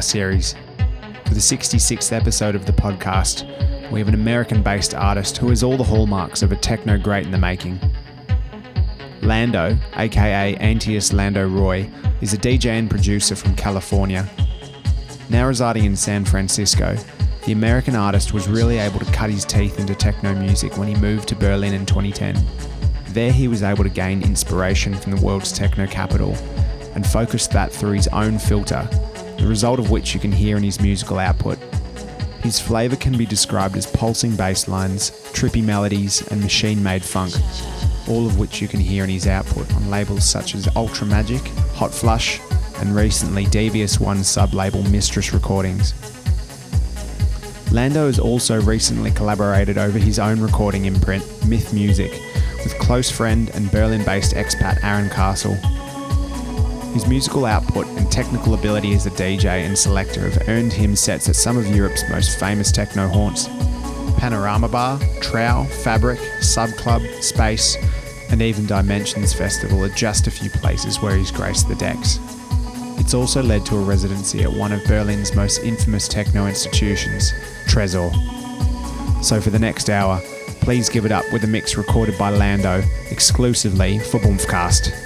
series. For the 66th episode of the podcast, we have an American based artist who has all the hallmarks of a techno great in the making. Lando, aka Antius Lando Roy, is a DJ and producer from California. Now residing in San Francisco, the American artist was really able to cut his teeth into techno music when he moved to Berlin in 2010. There, he was able to gain inspiration from the world's techno capital and focused that through his own filter, the result of which you can hear in his musical output. His flavour can be described as pulsing bass lines, trippy melodies, and machine made funk, all of which you can hear in his output on labels such as Ultra Magic, Hot Flush, and recently DVS1 sub label Mistress Recordings. Lando has also recently collaborated over his own recording imprint, Myth Music, with close friend and Berlin based expat Aaron Castle. His musical output and technical ability as a DJ and selector have earned him sets at some of Europe's most famous techno haunts Panorama Bar, Trouw, Fabric, Sub Club, Space, and even Dimensions Festival are just a few places where he's graced the decks. It's also led to a residency at one of Berlin's most infamous techno institutions, Tresor. So for the next hour, please give it up with a mix recorded by Lando exclusively for Bumfcast.